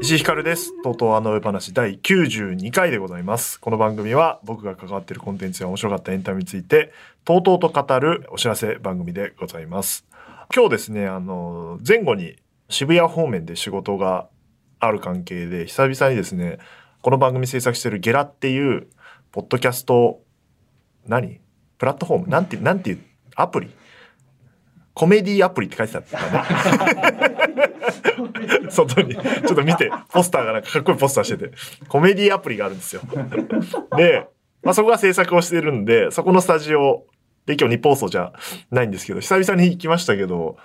石井ひかるです。とうとうあの話第92回でございます。この番組は僕が関わっているコンテンツや面白かったエンタメについて、とうとうと語るお知らせ番組でございます。今日ですね、あの、前後に渋谷方面で仕事がある関係で、久々にですね、この番組制作しているゲラっていう、ポッドキャスト、何？プラットフォーム？なんて、なんていう、アプリ？コメディアプリって書いてたんだね。外に。ちょっと見て、ポスターがなんかかっこいいポスターしてて。コメディアプリがあるんですよ。で、まあそこが制作をしてるんで、そこのスタジオで今日日放送じゃないんですけど、久々に行きましたけど、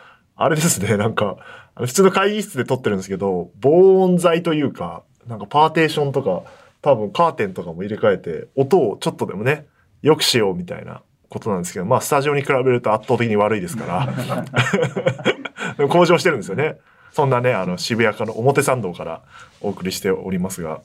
あれですね、なんか、普通の会議室で撮ってるんですけど、防音材というか、なんかパーテーションとか、多分カーテンとかも入れ替えて、音をちょっとでもね、良くしようみたいなことなんですけど、まあスタジオに比べると圧倒的に悪いですから。向上してるんですよね。そんなね、あの渋谷から表参道からお送りしておりますが、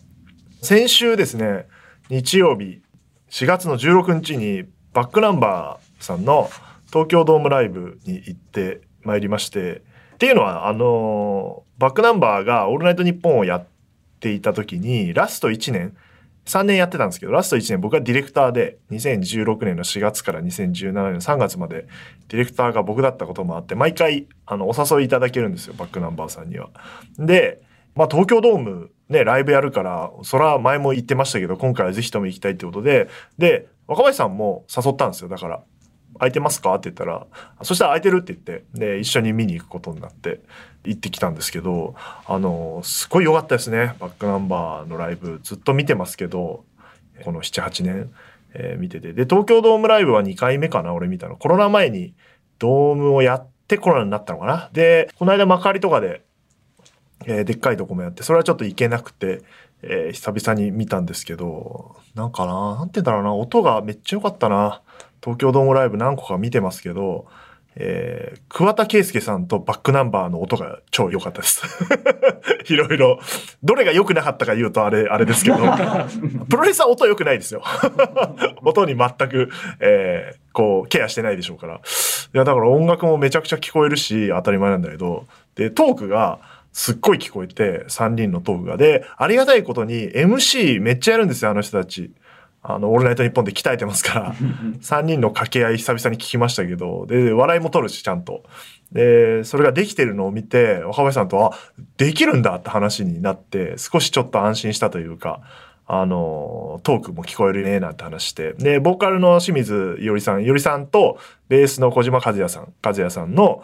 先週ですね、日曜日、4月の16日にバックナンバーさんの東京ドームライブに行ってまいりまして、っていうのは、あの、バックナンバーがオールナイトニッポンをやっていた時に、ラスト1年、3年やってたんですけど、ラスト1年僕がディレクターで、2016年の4月から2017年の3月まで、ディレクターが僕だったこともあって、毎回、あの、お誘いいただけるんですよ、バックナンバーさんには。で、まあ、東京ドームね、ライブやるから、それは前も言ってましたけど、今回はぜひとも行きたいってことで、で、若林さんも誘ったんですよ、だから。空いてますか？って言ったら、そしたら空いてるって言って、で、一緒に見に行くことになって、行ってきたんですけど、あの、すごい良かったですね。バックナンバーのライブ、ずっと見てますけど、この7、8年、えー見てて。で、東京ドームライブは2回目かな、俺見たの。コロナ前にドームをやってコロナになったのかな。で、この間幕張とかで、えーでっかいとこもやって、それはちょっと行けなくて、えー久々に見たんですけど、なんかな、なんて言うんだろうな、音がめっちゃ良かったな。東京ドームライブ何個か見てますけど、えー、桑田佳祐さんとバックナンバーの音が超良かったです。いろいろ。どれが良くなかったか言うとあれ、あれですけど、プロレスは音良くないですよ。音に全く、えーこう、ケアしてないでしょうから。いや、だから音楽もめちゃくちゃ聞こえるし、当たり前なんだけど、で、トークが、すっごい聞こえて、3人のトークが。で、ありがたいことに MC めっちゃやるんですよ、あの人たち。あの、オールナイトニッポンで鍛えてますから。3人の掛け合い久々に聞きましたけど、で、笑いも取るし、ちゃんと。で、それができてるのを見て、若林さんと、あ、できるんだって話になって、少しちょっと安心したというか、あの、トークも聞こえるね、なんて話して。で、ボーカルの清水いおりさん、いおりさんと、ベースの小島和也さん、和也さんの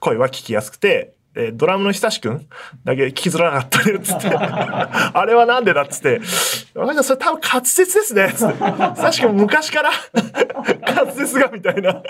声は聞きやすくて、えードラムの久しくんだけ聞きづらかったね、つって。あれはなんでだっつって。それ多分滑舌ですね、つって。久しくん昔から滑舌が、みたいな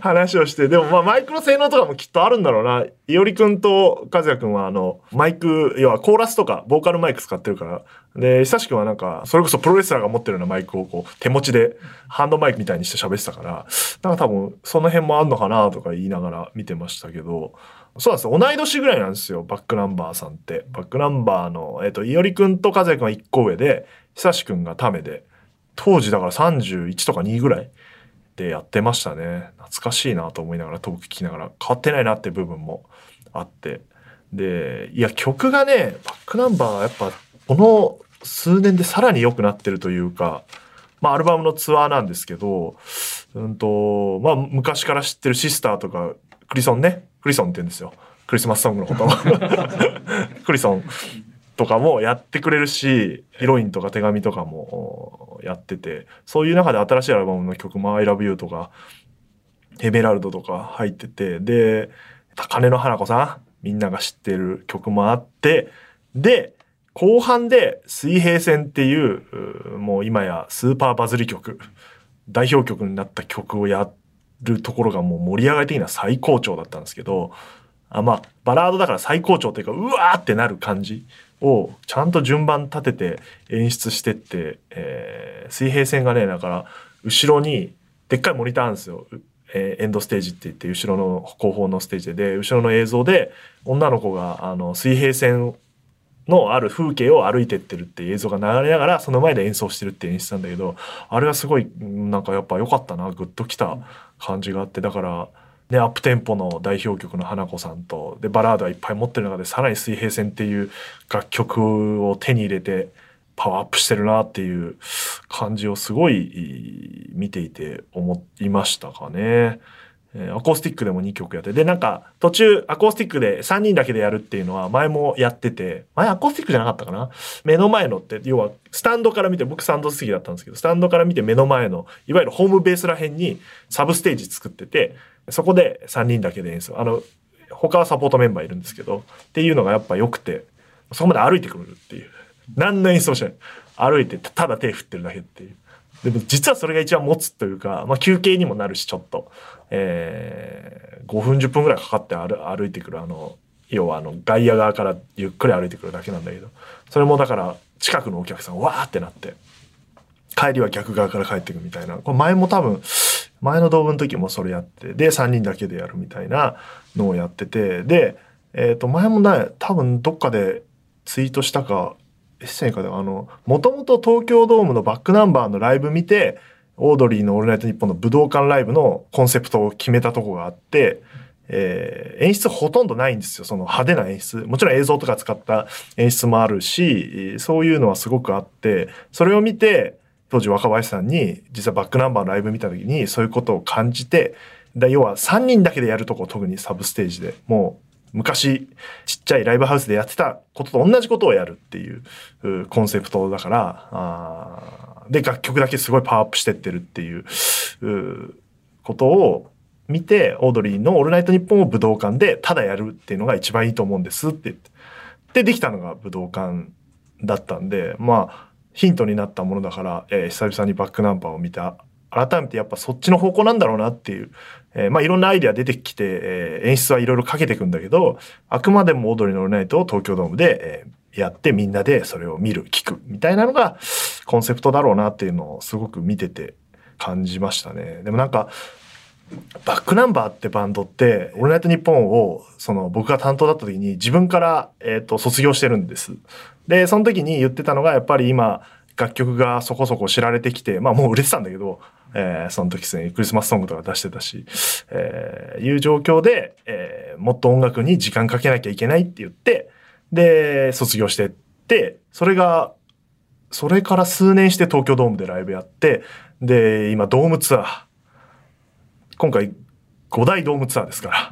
話をして。でもまあマイクの性能とかもきっとあるんだろうな。いおりくんと和也くんはあの、マイク、要はコーラスとか、ボーカルマイク使ってるから。で、久しくんはなんか、それこそプロレスラーが持ってるようなマイクをこう、手持ちで、ハンドマイクみたいにして喋ってたから、なんか多分、その辺もあんのかなとか言いながら見てましたけど、そうなんですよ。同い年ぐらいなんですよ。バックナンバーさんって。バックナンバーの、えっ、と、いおりくんと和也くんは1個上で、久しくんがためで、当時だから31とか2ぐらいでやってましたね。懐かしいなと思いながらトーク聞きながら変わってないなって部分もあって。で、いや曲がね、バックナンバーはやっぱこの数年でさらに良くなってるというか、まあアルバムのツアーなんですけど、うんと、まあ昔から知ってるシスターとか、クリソンね、クリソンって言うんですよ。クリスマスソングのこと。クリソンとかもやってくれるし、ヒロインとか手紙とかもやってて、そういう中で新しいアルバムの曲も I love you とか、エメラルドとか入ってて、で、高根の花子さん、みんなが知ってる曲もあって、で、後半で水平線っていう、もう今やスーパーバズり曲、代表曲になった曲をやるところがもう盛り上がり的には最高潮だったんですけど、あまあ、バラードだから最高潮っていうか、うわーってなる感じをちゃんと順番立てて演出してって、えー水平線がね、だから、後ろにでっかいモニターあるんですよ。えーエンドステージって言って、後ろの後方のステージで、で、後ろの映像で、女の子が、あの、水平線のある風景を歩いてってるっていう映像が流れながらその前で演奏してるって演出なんだけどあれはすごいなんかやっぱ良かったなグッときた感じがあってだからね、アップテンポの代表曲の花子さんとでバラードはいっぱい持ってる中でさらに水平線っていう楽曲を手に入れてパワーアップしてるなっていう感じをすごい見ていて思いましたかね。えアコースティックでも2曲やって。で、なんか、途中、アコースティックで3人だけでやるっていうのは、前もやってて、前アコースティックじゃなかったかな？目の前のって、要は、スタンドから見て、僕スタンド好きだったんですけど、スタンドから見て目の前の、いわゆるホームベースら辺にサブステージ作ってて、そこで3人だけで演奏。あの、他はサポートメンバーいるんですけど、っていうのがやっぱ良くて、そこまで歩いてくるっていう。何の演奏しない。歩いて、ただ手振ってるだけっていう。でも実はそれが一番持つというか、まあ、休憩にもなるしちょっと、えー、5分10分ぐらいかかって歩歩いてくるあの要はあの外野側からゆっくり歩いてくるだけなんだけどそれもだから近くのお客さんわーってなって帰りは逆側から帰ってくみたいなこれ前も多分前の動画の時もそれやってで3人だけでやるみたいなのをやっててで、えー、と前もね多分どっかでツイートしたかエッセンかであのもともと東京ドームのバックナンバーのライブ見てオードリーの「オールナイトニッポン」の武道館ライブのコンセプトを決めたとこがあって、えー、演出ほとんどないんですよ。その派手な演出。もちろん映像とか使った演出もあるしそういうのはすごくあってそれを見て当時若林さんに実はバックナンバーのライブ見た時にそういうことを感じてだ要は3人だけでやるとこ特にサブステージで。もう昔ちっちゃいライブハウスでやってたことと同じことをやるっていうコンセプトだからあで楽曲だけすごいパワーアップしてってるっていうことを見てオードリーの「オールナイトニッポン」を武道館でただやるっていうのが一番いいと思うんですって言って。でできたのが武道館だったんでまあヒントになったものだから、えー、久々にバックナンバーを見た改めてやっぱそっちの方向なんだろうなっていう、えー、まあいろんなアイデア出てきて、えー、演出はいろいろかけていくんだけどあくまでもオードリーのオールナイトを東京ドームで、えー、やってみんなでそれを見る聞くみたいなのがコンセプトだろうなっていうのをすごく見てて感じましたね。でもなんかバックナンバーってバンドって「オールナイトニッポン」をその僕が担当だった時に自分から、えーと、卒業してるんです。でその時に言ってたのがやっぱり今楽曲がそこそこ知られてきてまあもう売れてたんだけど、えー、その時ですねクリスマスソングとか出してたし、えー、いう状況で、えー、もっと音楽に時間かけなきゃいけないって言ってで、卒業してって、それが、それから数年して東京ドームでライブやって、で、今ドームツアー。今回5大ドームツアーですから。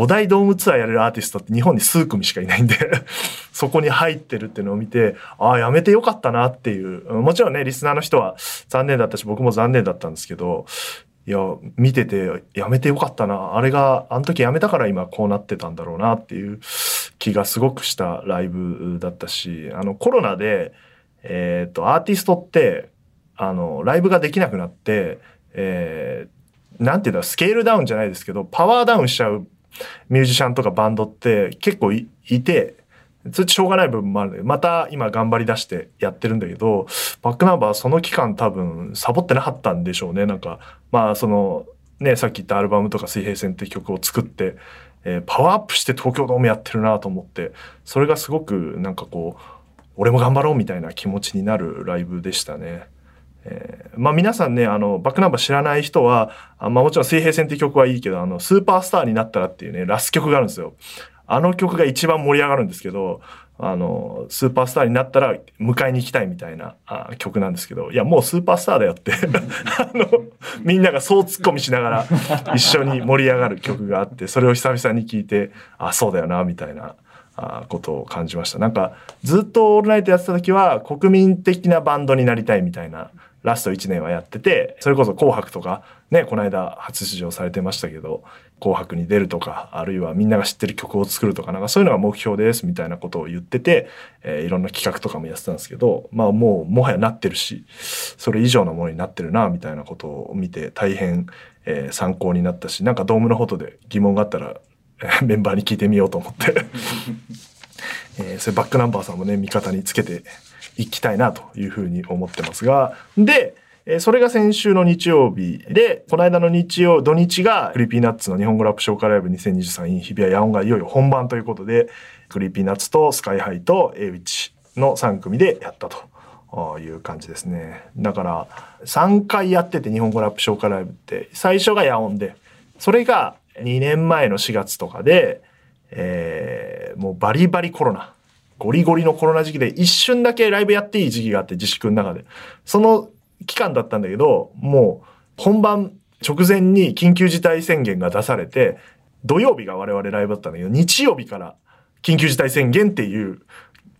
5大ドームツアーやれるアーティストって日本に数組しかいないんで そこに入ってるっていうのを見て、ああ、やめてよかったなっていう。もちろんね、リスナーの人は残念だったし、僕も残念だったんですけど、いや見ててやめてよかったなあれがあの時やめたから今こうなってたんだろうなっていう気がすごくしたライブだったしあのコロナで、えーと、アーティストってあのライブができなくなって、えー、なんていうんだスケールダウンじゃないですけどパワーダウンしちゃうミュージシャンとかバンドって結構いてそれしょうがない部分もあるんだけど、また今頑張り出してやってるんだけど、バックナンバーその期間多分サボってなかったんでしょうね。なんか、まあその、ね、さっき言ったアルバムとか水平線って曲を作って、えー、パワーアップして東京ドームやってるなと思って、それがすごくなんかこう、俺も頑張ろうみたいな気持ちになるライブでしたね。えー、まあ皆さんね、あの、バックナンバー知らない人は、あまあもちろん水平線って曲はいいけど、あの、スーパースターになったらっていうね、ラス曲があるんですよ。あの曲が一番盛り上がるんですけど、あの、スーパースターになったら迎えに行きたいみたいなあ曲なんですけど、いや、もうスーパースターだよって あの、みんながそうツッコミしながら一緒に盛り上がる曲があって、それを久々に聞いて、あ、そうだよな、みたいな。あことを感じました。なんか、ずっとオールナイトやってた時は国民的なバンドになりたいみたいなラスト1年はやってて、それこそ紅白とか、ね、この間初出場されてましたけど、紅白に出るとか、あるいはみんなが知ってる曲を作るとか、なんかそういうのが目標ですみたいなことを言ってて、えー、いろんな企画とかもやってたんですけど、まあもうもはやなってるし、それ以上のものになってるな、みたいなことを見て大変、えー、参考になったし、なんかドームのことで疑問があったら、メンバーに聞いてみようと思って。えー、それバックナンバーさんもね、味方につけて行きたいなというふうに思ってますが、で、それが先週の日曜日で、この間の日曜、土日が Creepy Nutsの日本語ラップ紹介ライブ 2023in 日比谷野音がいよいよ本番ということで、クリーピーナッツとスカイハイと A ウィッチの3組でやったという感じですね。だから3回やってて日本語ラップ紹介ライブって最初が野音でそれが2年前の4月とかで、えー、もうバリバリコロナゴリゴリのコロナ時期で一瞬だけライブやっていい時期があって自粛の中でその期間だったんだけどもう本番直前に緊急事態宣言が出されて土曜日が我々ライブだったんだけど日曜日から緊急事態宣言っていう、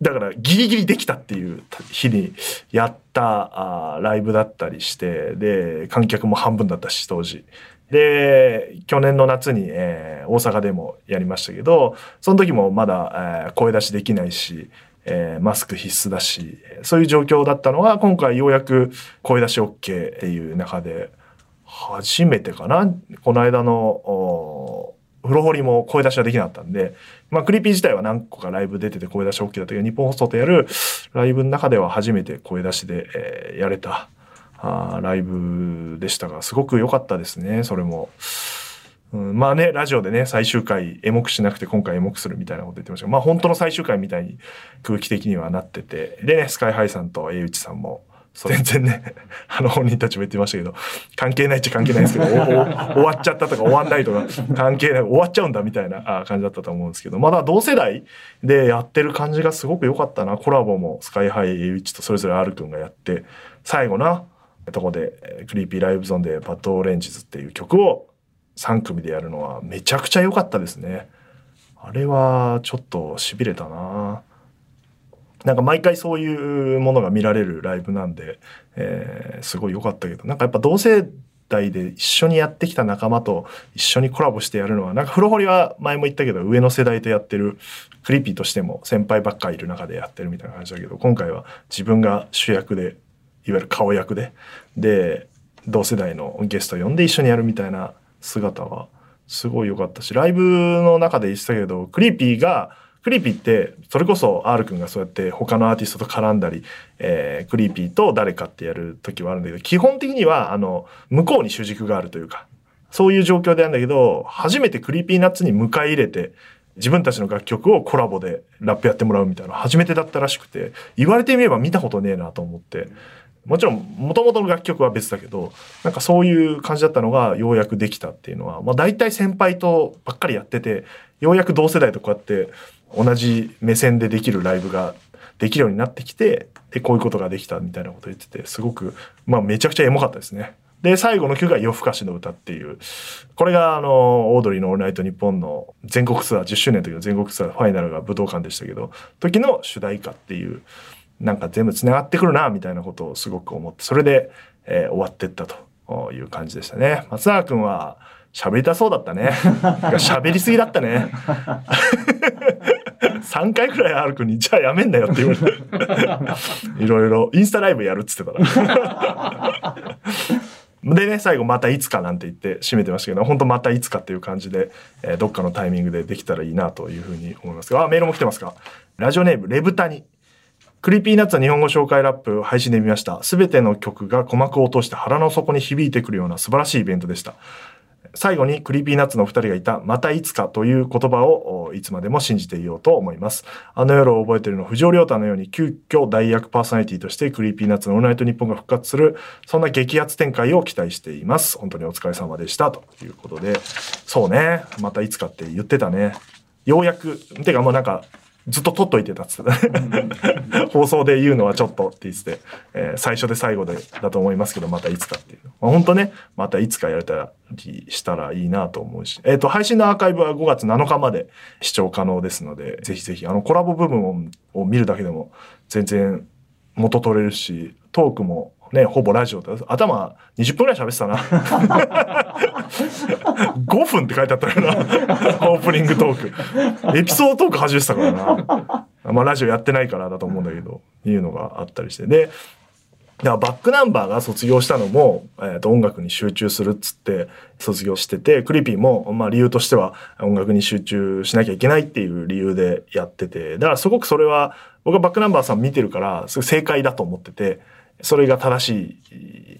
だからギリギリできたっていう日にやったあライブだったりして、で、観客も半分だったし、当時。で、去年の夏に、えー、大阪でもやりましたけど、その時もまだ、えー、声出しできないし、えー、マスク必須だし、そういう状況だったのが、今回ようやく声出し OK っていう中で、初めてかな？この間の、風呂掘りも声出しはできなかったんで、まあ、クリピー自体は何個かライブ出てて声出し OK だったけど、日本放送とやるライブの中では初めて声出しで、えー、やれたあライブでしたが、すごく良かったですね、それも。うん、まあね、ラジオでね、最終回、エモくしなくて今回エモくするみたいなこと言ってましたけどまあ本当の最終回みたいに空気的にはなってて、でね、スカイハイさんと江内さんも、全然ね、あの本人たちも言ってましたけど、関係ないっちゃ関係ないんですけど、終わっちゃったとか終わんないとか関係ない、終わっちゃうんだみたいな感じだったと思うんですけど、まだ同世代でやってる感じがすごく良かったな。コラボもスカイハイ、エイウィッチとそれぞれ R くんがやって、最後な、とこで、クリーピーライブゾーンでバッドオレンジズっていう曲を3組でやるのはめちゃくちゃ良かったですね。あれはちょっと痺れたななんか毎回そういうものが見られるライブなんで、えー、すごい良かったけど、なんかやっぱ同世代で一緒にやってきた仲間と一緒にコラボしてやるのは、なんか風呂掘りは前も言ったけど、上の世代とやってる、クリーピーとしても先輩ばっかいる中でやってるみたいな感じだけど、今回は自分が主役で、いわゆる顔役で、で、同世代のゲスト呼んで一緒にやるみたいな姿は、すごい良かったし、ライブの中で言ってたけど、クリーピーが、クリーピーってそれこそ R 君がそうやって他のアーティストと絡んだり、えー、クリーピーと誰かってやる時はあるんだけど基本的にはあの向こうに主軸があるというかそういう状況であるんだけど初めてクリーピーナッツに迎え入れて自分たちの楽曲をコラボでラップやってもらうみたいな初めてだったらしくて言われてみれば見たことねえなと思って。もちろん元々の楽曲は別だけどなんかそういう感じだったのがようやくできたっていうのは、まあ、大体先輩とばっかりやっててようやく同世代とこうやって同じ目線でできるライブができるようになってきてでこういうことができたみたいなこと言っててすごくまあめちゃくちゃエモかったですね。で最後の曲が「夜更かしの歌」っていうこれがあのオードリーの「オールナイトニッポン」の全国ツアー10周年の時の全国ツアーファイナルが武道館でしたけど時の主題歌っていうなんか全部つながってくるなみたいなことをすごく思ってそれで、えー、終わってったという感じでしたね。松永君は喋りたそうだったね。喋りすぎだったね。3回くらいあるくに、じゃあやめんなよって言われて。いろいろ、インスタライブやるっつってたら。でね、最後またいつかなんて言って締めてましたけど、本当またいつかっていう感じで、えー、どっかのタイミングでできたらいいなというふうに思いますが、あ、メールも来てますか？ラジオネーム、レブタニ。クリーピーナッツは日本語紹介ラップ配信で見ました。すべての曲が鼓膜を落として腹の底に響いてくるような素晴らしいイベントでした。最後にクリーピーナッツの二人がいた、またいつかという言葉をいつまでも信じていようと思います。あの夜を覚えているの藤尾涼太のように急遽代役パーソナリティとしてクリーピーナッツのオールナイトニッポンが復活する、そんな激アツ展開を期待しています。本当にお疲れ様でした。ということで、そうね、またいつかって言ってたね。ようやく、てかもうなんか、ずっと撮っといてたっつって放送で言うのはちょっとって言ってて、えー、最初で最後でだと思いますけど、またいつかっていう。まあ、本当ね、またいつかやれたりしたらいいなと思うし。えっ、ー、と、配信のアーカイブは5月7日まで視聴可能ですので、ぜひぜひ、あの、コラボ部分をを見るだけでも全然元取れるし、トークもね、ほぼラジオで、頭20分ぐらい喋ってたな。5分って書いてあったよな。オープニングトーク。エピソードトーク始めてたからな。まあラジオやってないからだと思うんだけど、いうのがあったりして。で、だからバックナンバーが卒業したのも、えー、と音楽に集中するっつって卒業してて、クリピーも、まあ理由としては音楽に集中しなきゃいけないっていう理由でやってて、だからすごくそれは僕はバックナンバーさん見てるから、すごい正解だと思ってて、それが正し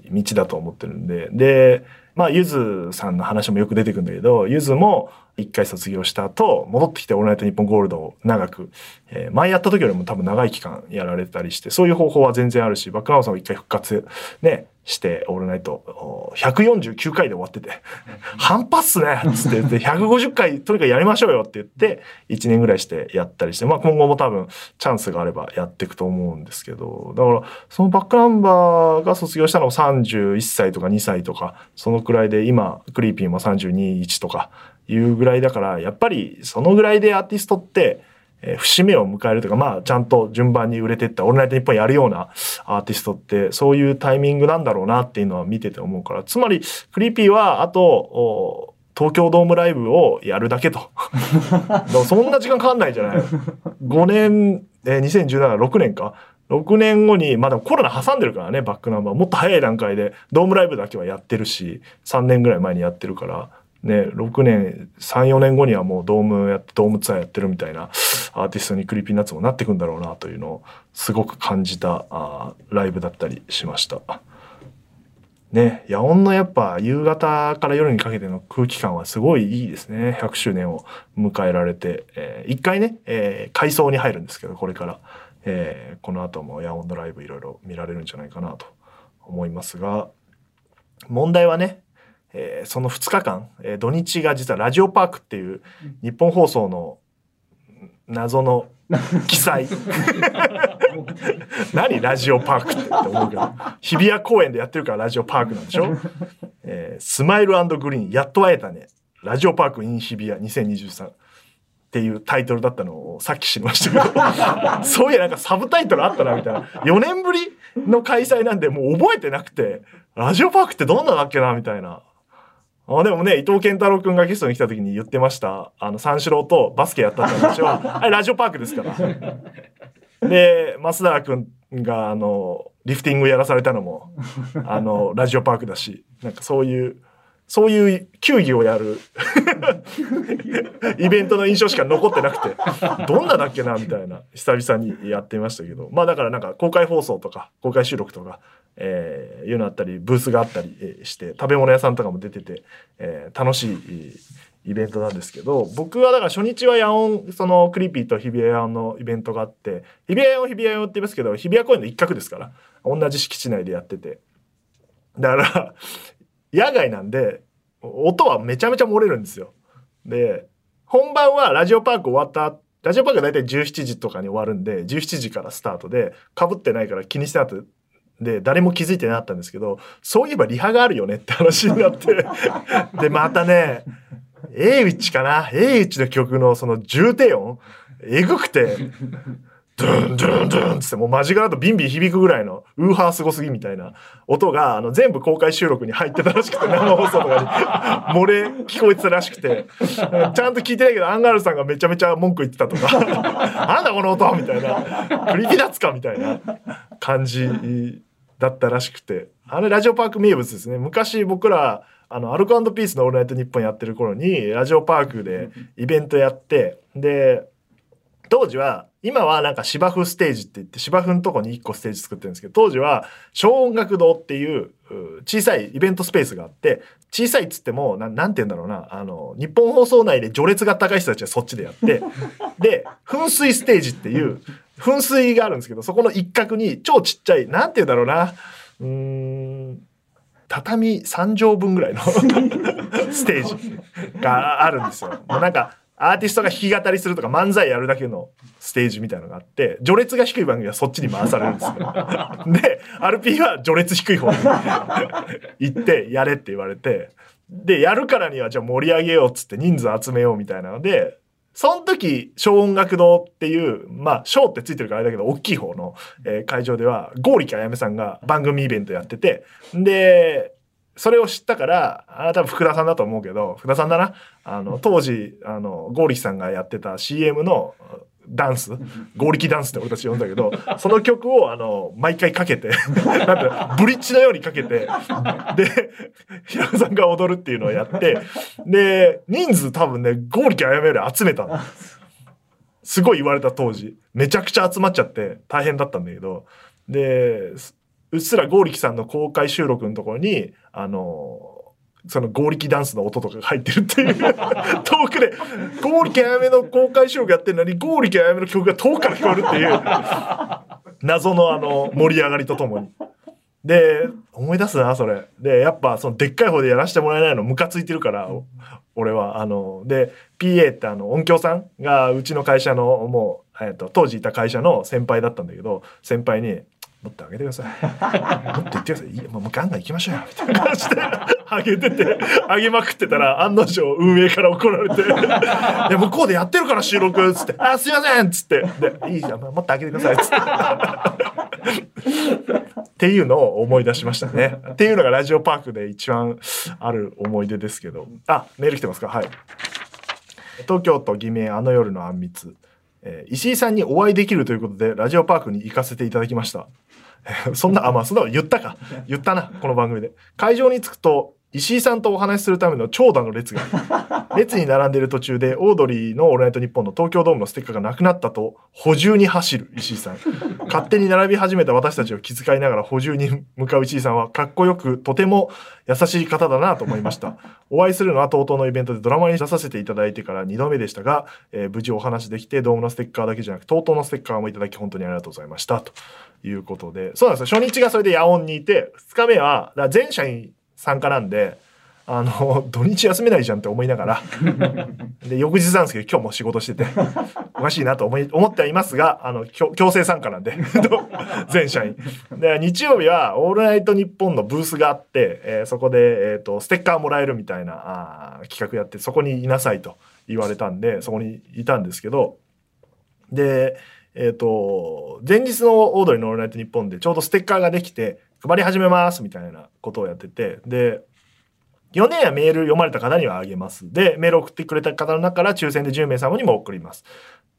い道だと思ってるんで、で、まあ、ゆずさんの話もよく出てくるんだけど、ゆずも、一回卒業した後、戻ってきてオールナイトニッポンゴールドを長く、えー前やった時よりも多分長い期間やられたりして、そういう方法は全然あるし、バックナンバーさんも一回復活ね、して、オールナイト、お149回で終わってて、半端っすねっつって言って、150回とにかくやりましょうよって言って、1年ぐらいしてやったりして、まあ今後も多分チャンスがあればやっていくと思うんですけど、だからそのバックナンバーが卒業したのも31歳とか2歳とか、そのくらいで今、クリーピーも32、1とかいうぐらいだから、やっぱりそのぐらいでアーティストって、えー節目を迎えるとか、まあ、ちゃんと順番に売れていった、オールナイトニッポンやるようなアーティストって、そういうタイミングなんだろうなっていうのは見てて思うから、つまり、クリーピーは、あと、東京ドームライブをやるだけと。そんな時間かかんないじゃない ?5 年、えー、2017、6年か。6年後に、まあでもコロナ挟んでるからね、バックナンバー。もっと早い段階で、ドームライブだけはやってるし、3年ぐらい前にやってるから、ね、6年、3、4年後にはもうドームやって、ドームツアーやってるみたいなアーティストにクリーピーナッツもなってくんだろうなというのをすごく感じたあライブだったりしました。ね、野音のやっぱ夕方から夜にかけての空気感はすごいいいですね。100周年を迎えられて。えー一回ね、えー改装に入るんですけど、これから。えーこの後も野音のライブいろいろ見られるんじゃないかなと思いますが、問題はね、えーその2日間、えー土日が実はラジオパークっていう日本放送の謎の記載。何ラジオパークってって思うけど。日比谷公園でやってるからラジオパークなんでしょ、えースマイルグリーンやっと会えたね。ラジオパーク in 日比谷2023っていうタイトルだったのをさっき知りましたけど。そういやなんかサブタイトルあったなみたいな。4年ぶりの開催なんでもう覚えてなくて。ラジオパークってどんなだっけなみたいな。あでもね、伊藤健太郎くんがゲストに来た時に言ってました。あの、三四郎とバスケやったって話は、あれラジオパークですから。で、増田くんが、あの、リフティングやらされたのも、あの、ラジオパークだし、なんかそういう、そういう球技をやる。イベントの印象しか残ってなくて、どんなだっけなみたいな、久々にやってみましたけど、まあだからなんか公開放送とか、公開収録とか、えーいうのあったり、ブースがあったりえーして、食べ物屋さんとかも出てて、えー楽しいえーイベントなんですけど、僕はだから初日は野音、そのクリーピーと日比谷野音のイベントがあって、日比谷野音日比谷野音って言いますけど、日比谷公園の一角ですから、同じ敷地内でやってて。だから、野外なんで、音はめちゃめちゃ漏れるんですよ。で、本番はラジオパーク終わった、ラジオパークは大体17時とかに終わるんで、17時からスタートで、被ってないから気にしてなかった。で、誰も気づいてなかったんですけど、そういえばリハがあるよねって話になって、で、またね、エイウィッチかな？エイウィッチの曲のその重低音、えぐくて、ドゥンドゥンドゥンっつってもう間近だとビンビン響くぐらいのウーハーすごすぎみたいな音があの全部公開収録に入ってたらしくて生放送とかに 漏れ聞こえてたらしくて ちゃんと聞いてないけどアンガールズさんがめちゃめちゃ文句言ってたとかなんだこの音みたいな。クリピダッツかみたいな感じだったらしくて。あれラジオパーク名物ですね。昔僕らあのアルコピースの「オールナイトニッポン」やってる頃にラジオパークでイベントやってで当時は今はなんか芝生ステージって言って芝生のとこに1個ステージ作ってるんですけど当時は小音楽堂っていうう小さいイベントスペースがあって小さいっつってもななんて言うんだろうなあの日本放送内で序列が高い人たちはそっちでやって で噴水ステージっていう噴水があるんですけどそこの一角に超ちっちゃいなんて言うんだろうなうーん畳3畳分ぐらいの ステージがあるんですよ。もうなんかアーティストが弾き語りするとか漫才やるだけのステージみたいなのがあって序列が低い番組はそっちに回されるんですよ。で RP は序列低い方に行ってやれって言われてでやるからにはじゃあ盛り上げようっつって人数集めようみたいなのでその時、小音楽堂っていう、まあ、小ってついてるからあれだけど、大きい方の、えー会場では、ゴーリキあやめさんが番組イベントやってて、で、それを知ったから、あ多分福田さんだと思うけど、福田さんだな。あの、当時、あの、ゴーリキさんがやってた CM のダンス、ゴーリキダンスって俺たち呼んだけど、その曲を、あの、毎回かけて、なんて、ブリッジのようにかけて、で、平野さんが踊るっていうのをやって、で、人数多分ね、ゴーリキあやめより集めたの。すごい言われた当時。めちゃくちゃ集まっちゃって大変だったんだけど、で、すうっすらゴーリキさんの公開収録のところに、あの、その合力ダンスの音とかが入ってるっていう 遠くで合力あやめの公開収録やってるのに合力あやめの曲が遠くから聞こえるっていう謎のあの盛り上がりとともに。で、思い出すな、それ。で、やっぱ、その、でっかい方でやらせてもらえないのムカついてるから、俺は。あの、で、PA ってあの、音響さんが、うちの会社の、もう、えっと、当時いた会社の先輩だったんだけど、先輩に、もっと上げてください。もっと言ってください。もうガンガン行きましょうよ。みたいな感じで上げてて、上げまくってたら、案の定運営から怒られて、いや、向こうでやってるから収録っ、つって、あ、すいませんっつって、で、いいじゃん、もっと上げてください、っつって。っていうのを思い出しましたね。っていうのがラジオパークで一番ある思い出ですけど。あ、メール来てますか？はい。東京都偽名あの夜のあんみつ。えー石井さんにお会いできるということで、ラジオパークに行かせていただきました。そんな、あ、まあ、そんなの言ったか。言ったな、この番組で。会場に着くと、石井さんとお話しするための長蛇の列が。列に並んでいる途中で、オードリーのオールナイトニッポンの東京ドームのステッカーがなくなったと、補充に走る石井さん。勝手に並び始めた私たちを気遣いながら補充に向かう石井さんは、かっこよく、とても優しい方だなと思いました。お会いするのは TOTO のイベントでドラマに出させていただいてから2度目でしたが、えー無事お話できて、ドームのステッカーだけじゃなく、TOTO のステッカーもいただき本当にありがとうございました。ということで、そうなんですよ。初日がそれで野音にいて、2日目は、だ全社員参加なんで、あの、土日休めないじゃんって思いながら、で、翌日なんですけど、今日も仕事してて、おかしいなと思い、思ってはいますが、あの、強強制参加なんで、全社員。で、日曜日は、オールナイトニッポンのブースがあって、えーそこで、えっ、と、ステッカーもらえるみたいなあー企画やって、そこにいなさいと言われたんで、そこにいたんですけど、で、えっ、と、前日のオードリーのオールナイト日本でちょうどステッカーができて、配り始めますみたいなことをやってて、で、4年やメール読まれた方にはあげます。で、メール送ってくれた方の中から抽選で10名様にも送ります。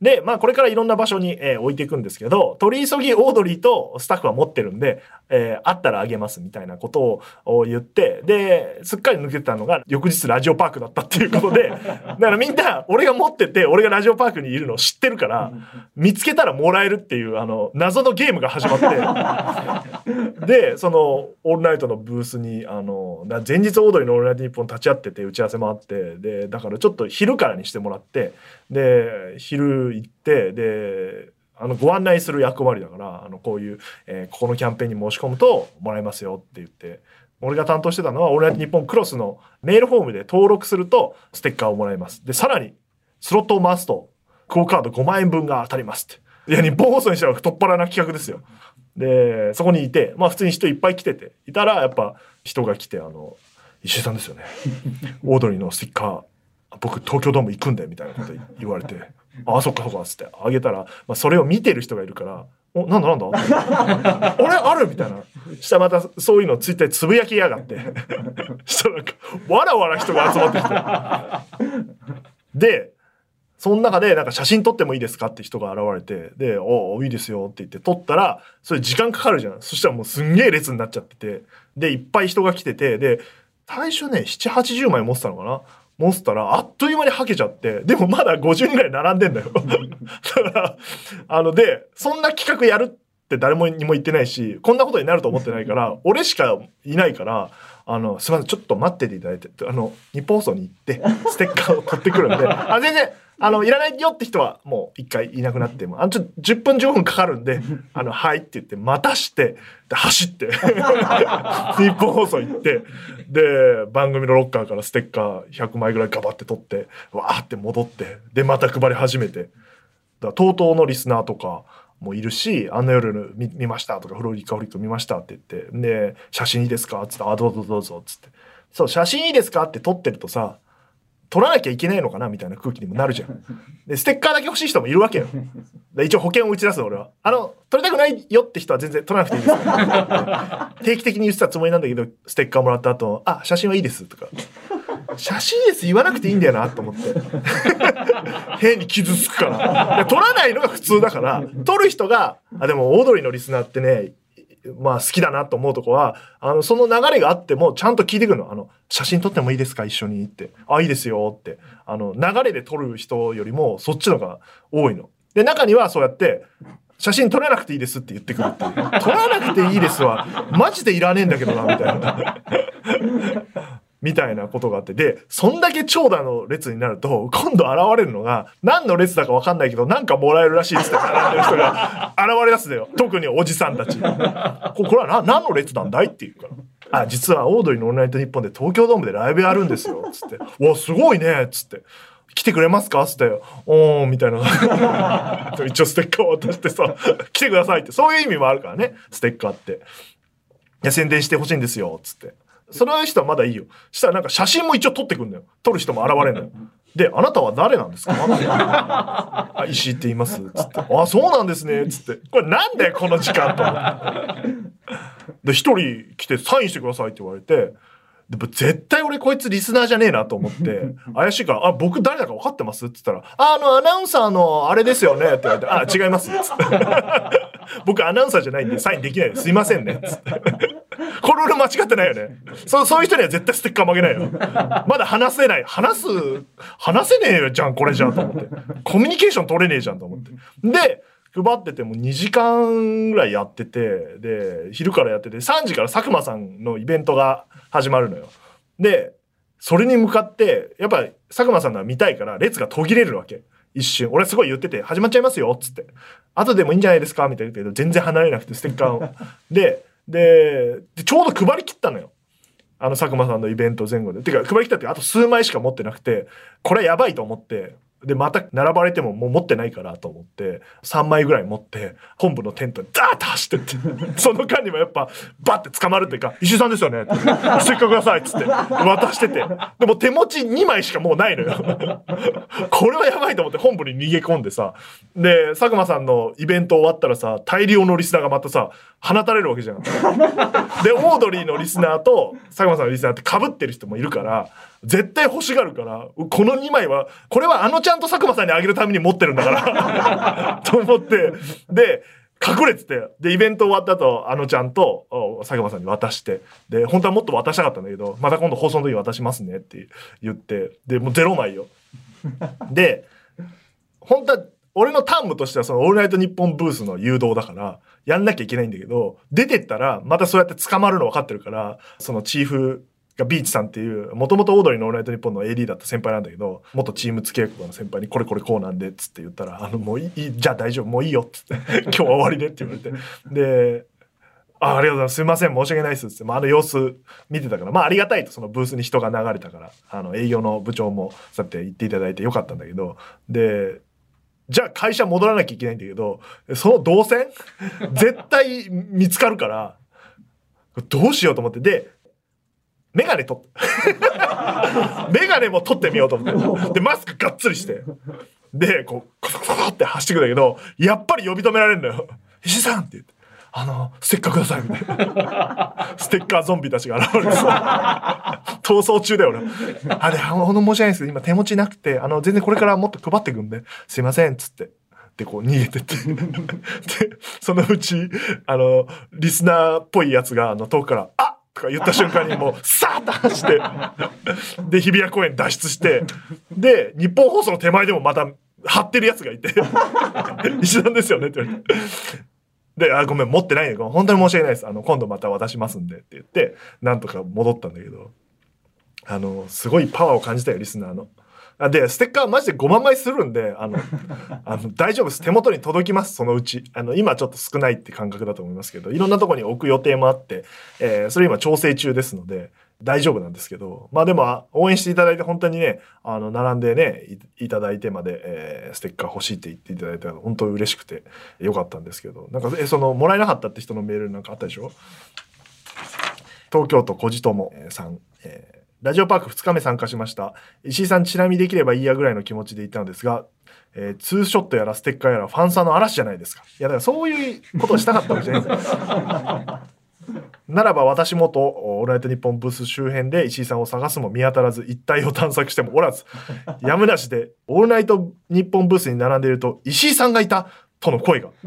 で、まあこれからいろんな場所に、えー置いていくんですけど、取り急ぎオードリーとスタッフは持ってるんで、えーあったらあげますみたいなことをを言って、で、すっかり抜けてたのが翌日ラジオパークだったっていうことで、だからみんな俺が持ってて、俺がラジオパークにいるのを知ってるから、見つけたらもらえるっていう、あの、謎のゲームが始まって、で、その、オールナイトのブースに、あの、前日オードリーのオールナイトニッポン立ち会ってて、打ち合わせもあって、で、だからちょっと昼からにしてもらって、で、昼行って、で、あの、ご案内する役割だから、あの、こういう、えーここのキャンペーンに申し込むともらえますよって言って、俺が担当してたのは、オールナイトニッポンクロスのメールフォームで登録すると、ステッカーをもらえます。で、さらに、スロットを回すと、クオカード5万円分が当たりますって。いや、日本放送にしては太っ腹な企画ですよ。で、そこにいて、まあ普通に人いっぱい来てて、いたらやっぱ人が来て、あの、石井さんですよね。オードリーのステッカー、僕東京ドーム行くんで、みたいなこと言われて、ああ、そっかそっか、つってあげたら、まあそれを見てる人がいるから、お、なんだなんだ？俺ある？みたいな。したらまたそういうのをツイッターでつぶやきやがって。したらなんか、わらわら人が集まってきて。で、その中でなんか写真撮ってもいいですかって人が現れて、で、おおいいですよって言って撮ったら、それ時間かかるじゃん。そしたらもうすんげえ列になっちゃってて、で、いっぱい人が来てて、で、最初ね、7、80枚持ってたのかな？持ってたら、あっという間にはけちゃって、でもまだ50人ぐらい並んでんだよ。だから、あの、で、そんな企画やるって誰もにも言ってないし、こんなことになると思ってないから、俺しかいないから、あの、すみません、ちょっと待ってていただいて、あの、日本放送に行って、ステッカーを取ってくるんで、あ、全然、あの、いらないよって人はもう一回いなくなっても、あの、ちょっと10分15分かかるんで、あの、はいって言って、待たして、で、走って、日本放送行って、で、番組のロッカーからステッカー100枚ぐらいガバって取って、わーって戻って、で、また配り始めて、だから、TOTO のリスナーとかもいるし、あの夜見ましたとか、フロリカフリック見ましたって言って、で、写真いいですか？つって、あ、どうぞどうぞ、つって。そう、写真いいですか？って撮ってるとさ、撮らなきゃいけないのかな？みたいな空気にもなるじゃん。で、ステッカーだけ欲しい人もいるわけよ。で一応保険を打ち出す俺は。あの、撮りたくないよって人は全然撮らなくていいですから。定期的に言ってたつもりなんだけど、ステッカーもらった後、あ、写真はいいですとか。写真です言わなくていいんだよなと思って。変に傷つくから。撮らないのが普通だから、撮る人が、あ、でもオードリーのリスナーってね、まあ好きだなと思うとこは、あの、その流れがあっても、ちゃんと聞いてくるの。あの、写真撮ってもいいですか？一緒にって。あ、いいですよって。あの、流れで撮る人よりも、そっちのが多いの。で、中にはそうやって、写真撮らなくていいですって言ってくるっていう。撮らなくていいですは、マジでいらねえんだけどな、みたいな。みたいなことがあって、で、そんだけ長蛇の列になると、今度現れるのが、何の列だかわかんないけど、なんかもらえるらしいっつって並んでる人が 現れ出すだよ。特におじさんたち。ここれはな何の列なんだいっていうから。あ、実はオードリーのオールナイトニッポンで東京ドームでライブやるんですよ。つって。わ、すごいねつって。来てくれますか？つって、おー、みたいな。一応ステッカーを渡してさ、来てくださいって、そういう意味もあるからね、ステッカーって。いや、宣伝してほしいんですよ、つって。その人はまだいいよ。したらなんか写真も一応撮ってくんだよ。撮る人も現れるんだよ。で、あなたは誰なんですか？あ石井って言います。つって。あ、そうなんですね。つって。これなんだよ、この時間と。で、一人来てサインしてくださいって言われて、でも絶対俺こいつリスナーじゃねえなと思って、怪しいから、あ、僕誰だか分かってます？って言ったら、あ、あの、アナウンサーのあれですよねって言われて、あ、違います。つって。僕アナウンサーじゃないんでサインできないです。すいませんね。つって。これ俺間違ってないよね。そう、そういう人には絶対ステッカーもあげないよ。まだ話せない。話す、話せねえよじゃん、これじゃんと思って。コミュニケーション取れねえじゃんと思って。で、配ってても2時間ぐらいやってて、で、昼からやってて、3時から佐久間さんのイベントが始まるのよ。で、それに向かって、やっぱ佐久間さんのは見たいから、列が途切れるわけ。一瞬。俺すごい言ってて、始まっちゃいますよっ、つって。後でもいいんじゃないですか？みたいなけど、全然離れなくて、ステッカーを。で、で、でちょうど配り切ったのよ。あの佐久間さんのイベント前後で。てか、配り切ったってあと数枚しか持ってなくて、これやばいと思って、で、また並ばれてももう持ってないからと思って、3枚ぐらい持って、本部のテントにダーッと走ってって、その間にもやっぱ、バッて捕まるっていうか、石井さんですよねって、ステッカーくださいっつって、渡してて。でも手持ち2枚しかもうないのよ。これはやばいと思って本部に逃げ込んでさ、で、佐久間さんのイベント終わったらさ、大量のリスナーがまたさ、放たれるわけじゃん。で、オードリーのリスナーと佐久間さんのリスナーって被ってる人もいるから、絶対欲しがるから、この2枚は、これはあのちゃんと佐久間さんにあげるために持ってるんだから、と思って、で、隠れてて、で、イベント終わった後、あのちゃんと佐久間さんに渡して、で、本当はもっと渡したかったんだけど、また今度放送の時渡しますねって言って、で、もうゼロ枚よ。で、本当は俺のタームとしてはその「オールナイトニッポン」ブースの誘導だからやんなきゃいけないんだけど出てったらまたそうやって捕まるの分かってるからそのチーフがビーチさんっていうもともとオードリーの「オールナイトニッポン」の AD だった先輩なんだけど元チーム付き合いの先輩に「これこれこうなんで」っつって言ったら「あのもういいじゃあ大丈夫もういいよ」っつって「今日は終わりで」って言われてであありがとうございます。すみません。申し訳ないです。ってまあ、あの様子見てたから、まあ、ありがたいと、そのブースに人が流れたから、あの、営業の部長も、そうやって言っていただいてよかったんだけど、で、じゃあ会社戻らなきゃいけないんだけど、その動線？絶対見つかるから、どうしようと思って、で、メガネ取って、メガネも取ってみようと思って、で、マスクがっつりして、で、こう、コソコソって走ってくんだけど、やっぱり呼び止められるんだよ。石井さんって言って。あの、ステッカーくださいみたいな。ステッカーゾンビたちが現れてさ、逃走中だよ、俺。あれ、あの、申し訳ないですけど、今手持ちなくて、あの、全然これからもっと配っていくんで、すいません、つって。で、こう逃げてって。で、そのうち、あの、リスナーっぽいやつが、あの、遠くから、あとか言った瞬間にもう、さーっと走って、で、日比谷公園脱出して、で、日本放送の手前でもまた、張ってるやつがいて、石段ですよねって言われて。で、あ、ごめん、持ってないね。本当に申し訳ないです。あの、今度また渡しますんでって言って、なんとか戻ったんだけど、あの、すごいパワーを感じたよ、リスナーの。あで、ステッカーマジで5万枚するんで、あの、あの大丈夫です。手元に届きます、そのうち。あの、今ちょっと少ないって感覚だと思いますけど、いろんなところに置く予定もあって、えーそれ今調整中ですので、大丈夫なんですけど、まあでも、あ応援していただいて本当にね、あの、並んでね、いいただいてまで、えーステッカー欲しいって言っていただいたの本当に嬉しくてよかったんですけど、なんか、え、その、もらえなかったって人のメールなんかあったでしょ？東京都小路友さん、えーラジオパーク2日目参加しました。石井さんちなみにできればいいやぐらいの気持ちでいたのですが、えーツーショットやらステッカーやらファンサーの嵐じゃないですか。いや、だからそういうことをしたかったわけじゃないんですよ。ならば私もと、オールナイトニッポンブース周辺で石井さんを探すも見当たらず、一帯を探索してもおらず、やむなしで、オールナイトニッポンブースに並んでいると、石井さんがいたとの声が。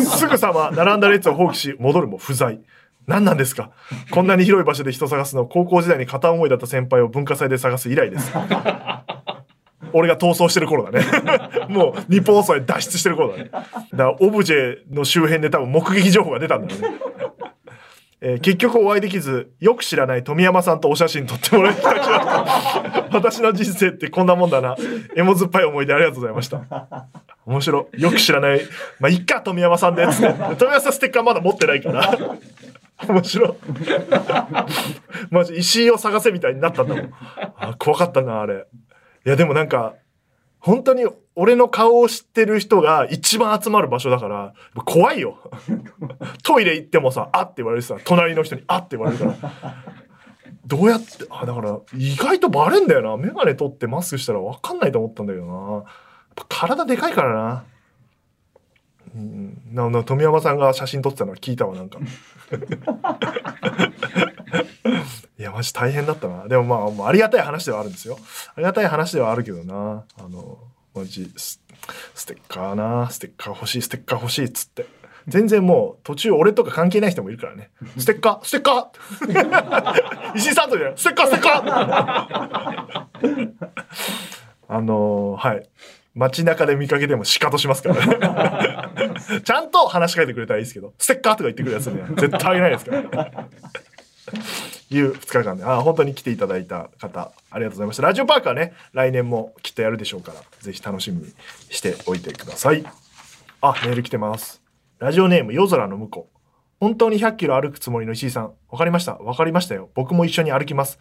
すぐさま並んだ列を放棄し、戻るも不在。何なんですか？こんなに広い場所で人探すの、高校時代に片思いだった先輩を文化祭で探す以来です。俺が逃走してる頃だね。もう日本放送へ脱出してる頃だね。だからオブジェの周辺で多分目撃情報が出たんだよね。えー結局お会いできずよく知らない富山さんとお写真撮ってもらいたきました私の人生ってこんなもんだな絵も酸っぱい思い出ありがとうございました面白いよく知らないまあいっか富山さんでっつって富山さんステッカーまだ持ってないから 面白い。マジ石井を探せみたいになったんだもん。あ怖かったなあれ。いやでもなんか本当に俺の顔を知ってる人が一番集まる場所だから怖いよ。トイレ行ってもさ「あ」って言われるさ隣の人に「あ」って言われるから。どうやってあだから意外とバレんだよな。眼鏡取ってマスクしたら分かんないと思ったんだけどな。体でかいからな。うんなな富山さんが写真撮ってたのは聞いたわなんか。いやマジ大変だったな。でもまあまあありがたい話ではあるんですよ。ありがたい話ではあるけどな。あのマジスステッカーな。ステッカー欲しいステッカー欲しいっつって。全然もう途中俺とか関係ない人もいるからね。ステッカーステッカー！石井さんとじゃないステッカーステッカー！あのーはい街中で見かけてもシカとしますからね ちゃんと話しかけてくれたらいいですけどステッカーとか言ってくるやつには絶対あげないですからいう2日間で、あ、本当に来ていただいた方、ありがとうございました。ラジオパークはね、来年もきっとやるでしょうから、ぜひ楽しみにしておいてください。あ、メール来てます。ラジオネーム、夜空の向こう。本当に100キロ歩くつもりの石井さん。わかりました。わかりましたよ。僕も一緒に歩きます。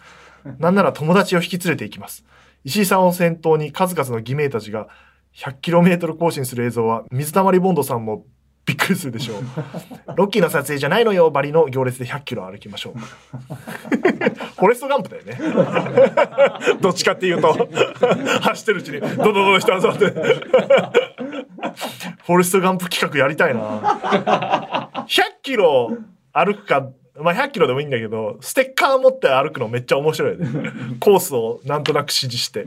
なんなら友達を引き連れて行きます。石井さんを先頭に数々の偽名たちが 100km 更新する映像は水溜りボンドさんもびっくりするでしょう。ロッキーの撮影じゃないのよ、バリの行列で100キロ歩きましょう。フォレストガンプだよね。どっちかっていうと、走ってるうちに、どんどんどん人集まって。フォレストガンプ企画やりたいな。100キロ歩くか、まあ100キロでもいいんだけど、ステッカー持って歩くのめっちゃ面白いよね。コースをなんとなく指示して。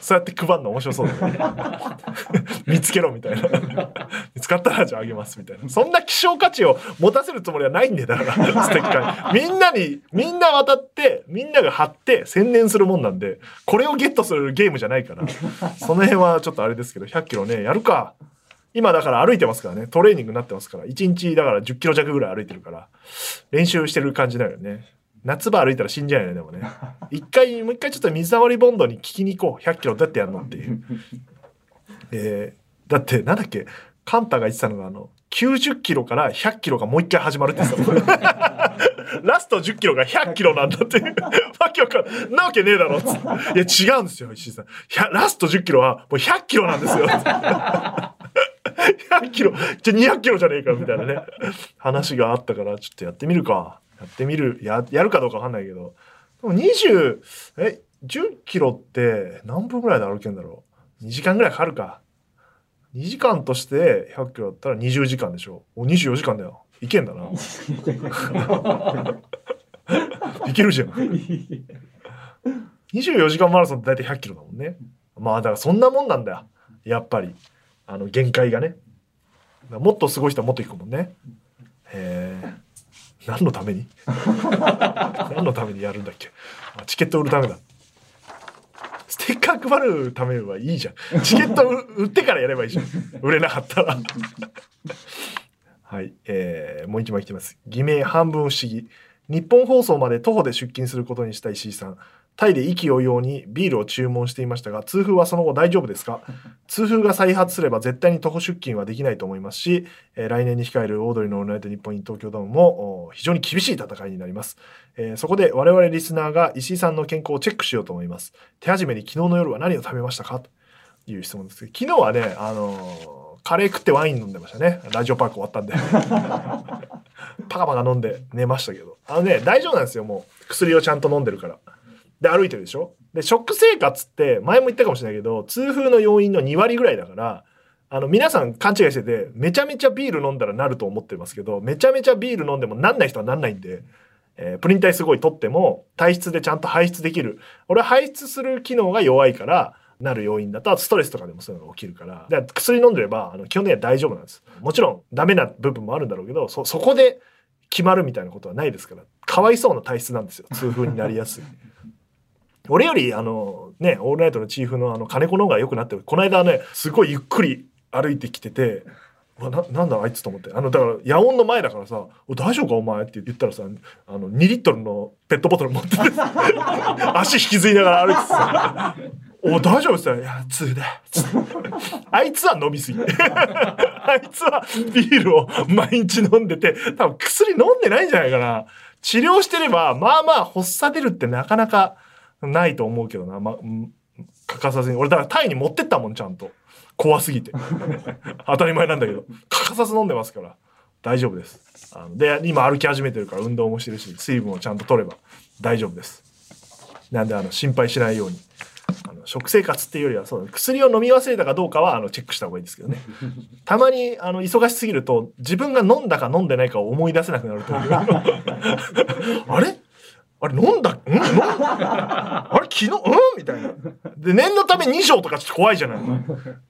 そうやって配るの面白そうだね。見つけろみたいな。見つかったらじゃああげますみたいな。そんな希少価値を持たせるつもりはないんだよだから、ステッカーに。みんなに、みんな渡って、みんなが貼って宣伝するもんなんで、これをゲットするゲームじゃないから、その辺はちょっとあれですけど、100キロね、やるか。今だから歩いてますからね。トレーニングになってますから。1日だから10キロ弱ぐらい歩いてるから、練習してる感じだよね。夏場歩いたら死んじゃうよね、でもね。一回、もう一回ちょっと水溜りボンドに聞きに行こう。100キロどうやってやるのっていう。えーだって、なんだっけ、カンタが言ってたのが、あの、90キロから100キロがもう一回始まるって言ってた ラスト10キロが100キロなんだっていう。わけわかんなわけねえだろっつって。いや、違うんですよ、石井さん。ラスト10キロはもう100キロなんですよ。100キロ、じゃ200キロじゃねえかみたいなね。話があったから、ちょっとやってみるか。やってみる。や、やるかどうかわかんないけど。でも20、え、10キロって何分ぐらいで歩けるんだろう ?2 時間ぐらいかかるか。2時間として100キロだったら20時間でしょ。お、24時間だよ。いけんだな。いけるじゃん。24時間マラソンって大体100キロだもんね。まあだからそんなもんなんだよ。やっぱり。あの限界がね。もっとすごい人はもっといくもんね。へえ。何のために？何のためにやるんだっけ？チケット売るためだ。ステッカー配るためはいいじゃん。チケット売ってからやればいいじゃん。売れなかったら。はい、えーもう一枚来てます。偽名半分不思議。日本放送まで徒歩で出勤することにした石井さん。タイで意気揚々にビールを注文していましたが、痛風はその後大丈夫ですか？痛風が再発すれば絶対に徒歩出勤はできないと思いますし、えー来年に控えるオードリーのオールナイト日本イン東京ドームもお非常に厳しい戦いになります。えーそこで我々リスナーが石井さんの健康をチェックしようと思います。手始めに昨日の夜は何を食べましたか？という質問ですけど、昨日はね、あのーカレー食ってワイン飲んでましたね。ラジオパーク終わったんで。パカパカ飲んで寝ましたけど。あのね、大丈夫なんですよ、もう。薬をちゃんと飲んでるから。で、歩いてるでしょ？で、食生活って、前も言ったかもしれないけど、痛風の要因の2割ぐらいだから、あの、皆さん勘違いしてて、めちゃめちゃビール飲んだらなると思ってますけど、めちゃめちゃビール飲んでもなんない人はなんないんで、えープリン体すごい取っても、体質でちゃんと排出できる。俺は排出する機能が弱いから、なる要因だと、ストレスとかでもそういうのが起きるから、だから薬飲んでれば、あの基本的には大丈夫なんです。もちろん、ダメな部分もあるんだろうけど、そこで決まるみたいなことはないですから、かわいそうな体質なんですよ。痛風になりやすい。俺より、あの、ね、オールナイトのチーフのあの、金子の方が良くなってる。この間ね、すごいゆっくり歩いてきてて、わななんだあいつと思ってあのだから野音の前だからさ「お大丈夫かお前」って言ったらさあの2リットルのペットボトル持ってて 足引きずりながら歩いてさ「お大丈夫?」って言ったら「いやつで」あいつは飲みすぎ あいつはビールを毎日飲んでて多分薬飲んでないんじゃないかな治療してればまあまあ発作出るってなかなかないと思うけどな、ま、欠かさずに。俺だからタイに持ってったもんちゃんと。怖すぎて。当たり前なんだけど。欠かさず飲んでますから。大丈夫です。あので今歩き始めてるから運動もしてるし水分をちゃんと取れば。大丈夫です。なんであの心配しないように。あの食生活っていうよりはそう薬を飲み忘れたかどうかはあのチェックした方がいいですけどね。たまにあの忙しすぎると自分が飲んだか飲んでないかを思い出せなくなるという。あれ？あれ飲んだん？飲ん？あれ昨日？うん？みたいな。で、念のため2錠とかちょっと怖いじゃない。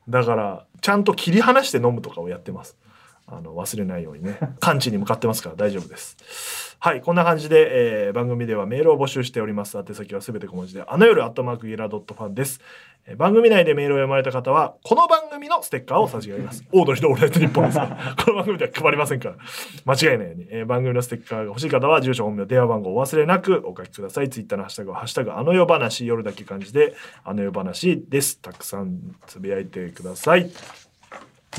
だから、ちゃんと切り離して飲むとかをやってます。あの、忘れないようにね。完治に向かってますから大丈夫です。はい、こんな感じで、えー、番組ではメールを募集しております。宛先はすべて小文字で、あの夜アットマークゲラドットファンです。えー、番組内でメールを読まれた方は、この番組のステッカーを差し上げます。オードリーのオールナイトニッポンですこの番組では配りませんから、間違いないように、えー、番組のステッカーが欲しい方は、住所、本名、電話番号をお忘れなくお書きください。ツイッターのハッシュタグは、ハッシュタグ、あの夜話、夜だけ漢字で、あの夜話です。たくさんつぶやいてください。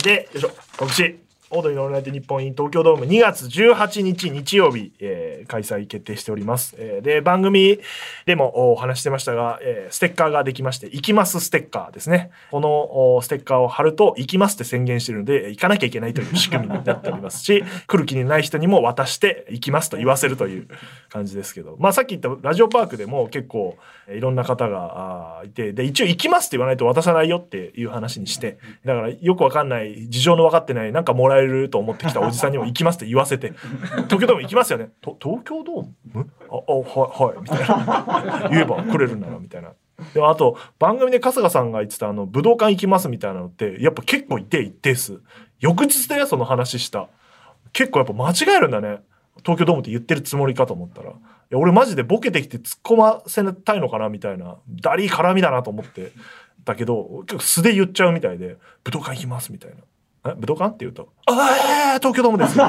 で、よいしょ、告知。オードリーのオールナイトニッポンイン東京ドーム2月18日日曜日、えー、開催決定しております。えー、で、番組でもお話してましたが、えー、ステッカーができまして、行きますステッカーですね。このステッカーを貼ると、行きますって宣言してるので、行かなきゃいけないという仕組みになっておりますし、来る気にない人にも渡して、行きますと言わせるという感じですけど、まあさっき言ったラジオパークでも結構いろんな方がいて、で、一応行きますって言わないと渡さないよっていう話にして、だからよくわかんない、事情の分かってない、なんかもらえると思ってきたおじさんにも行きますって言わせて、東京ドーム行きますよね。と東京ドーム？あ、あ、はい、はい、みたいな。言えば来れるなら、みたいな。でもあと、番組で春日さんが言ってたあの、武道館行きますみたいなのって、やっぱ結構いて一定数。翌日でその話した。結構やっぱ間違えるんだね。東京ドームって言ってるつもりかと思ったら。いや俺マジでボケてきて突っ込ませたいのかなみたいな。ダリー絡みだなと思って。だけど、結構素で言っちゃうみたいで、武道館行きますみたいな。武道館？って言うと、ああ東京ドームです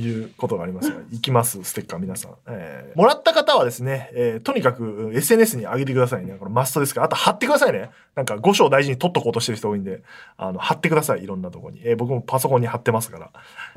いうことがありますが、行きます、ステッカー皆さん。えー、もらった方はですね、えー、とにかく SNS に上げてくださいね。これマストですから。あと貼ってくださいね。なんか5章大事に取っとこうとしてる人多いんで、あの、貼ってください。いろんなとこに。えー、僕もパソコンに貼ってますから。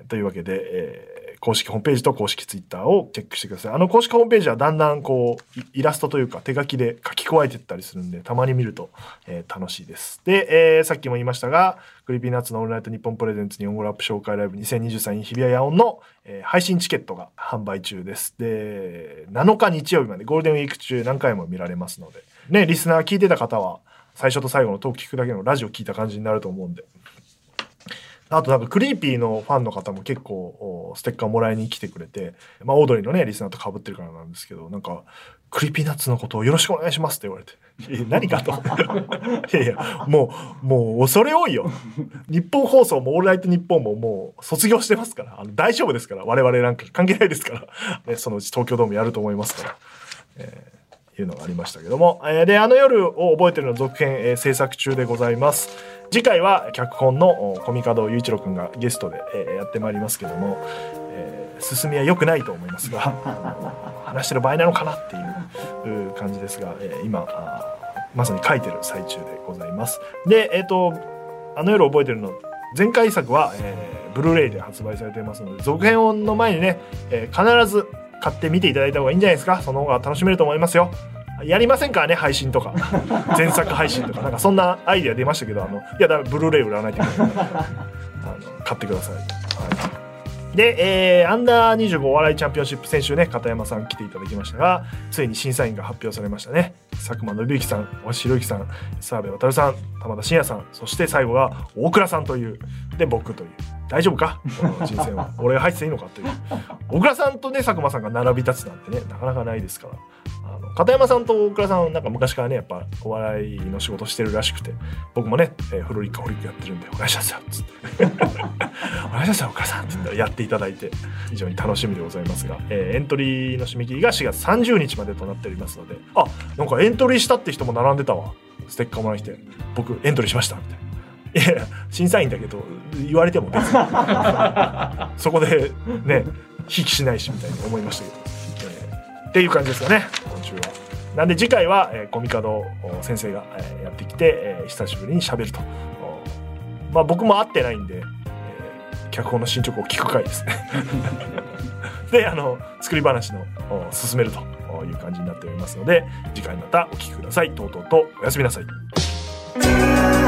というわけで、えー公式ホームページと公式ツイッターをチェックしてください。あの公式ホームページはだんだんこうイラストというか手書きで書き加えてったりするんでたまに見ると、えー、楽しいです。で、えー、さっきも言いましたがクリーピーナッツのオールナイトニッポンプレゼンツ日本語ラップ紹介ライブ2023日比谷野音の、えー、配信チケットが販売中です。で7日日曜日までゴールデンウィーク中何回も見られますのでねリスナー聞いてた方は最初と最後のトーク聞くだけのラジオ聞いた感じになると思うんであとなんかクリーピーのファンの方も結構ステッカーもらいに来てくれて、まあオードリーのね、リスナーと被ってるからなんですけど、なんか、クリーピーナッツのことをよろしくお願いしますって言われて。え、何かと。いやいや、もう、もう恐れ多いよ。ニッポン放送もオールナイトニッポンももう卒業してますから、あの大丈夫ですから、我々なんか関係ないですから、ね、そのうち東京ドームやると思いますから。えーいうのがありましたけども、えー、であの夜を覚えてるの続編、えー、制作中でございます次回は脚本のコミカド雄一郎君がゲストで、えー、やってまいりますけども、えー、進みは良くないと思いますが 話してる場合なのかなっていう感じですが、えー、今まさに書いてる最中でございます。でえっ、ー、とあの夜覚えてるの前回作は、えー、ブルーレイで発売されていますので続編の前にね、えー、必ず買って見ていただいた方がいいんじゃないですか。その方が楽しめると思いますよやりませんからね配信とか。前作配信とか。なんかそんなアイデア出ましたけどあのいやだブルーレイ売らないといけないあの買ってください、はい、で、えー、アンダー25お笑いチャンピオンシップ先週ね片山さん来ていただきましたがついに審査員が発表されましたね。佐久間信之さん大橋宏之さん澤部渉さん玉田真也さんそして最後が大倉さんというで僕という大丈夫か？この人生は。俺が入っていいのかという。小倉さんとね佐久間さんが並び立つなんてねなかなかないですから。あの片山さんと大倉さんなんか昔からねやっぱお笑いの仕事してるらしくて僕もね、えー、フロリッカホリックやってるんでお願いしますよっつって。お願いしますよ大倉 さんって言ったらやっていただいて非常に楽しみでございますが、えー、エントリーの締め切りが4月30日までとなっておりますのであなんかエントリーしたって人も並んでたわ。ステッカーもらいて僕エントリーしましたみたいないや審査員だけど言われても別に そこでね引きしないしみたいに思いましたけど、えーっていう感じですかね今週は。なんで次回は、えー、コミカド先生が、えーやってきて、えー久しぶりに喋ると。おまあ僕も会ってないんで、えー脚本の進捗を聞く回ですね。であの作り話のお進めるという感じになっておりますので次回またお聞きください。とうとうとおやすみなさい。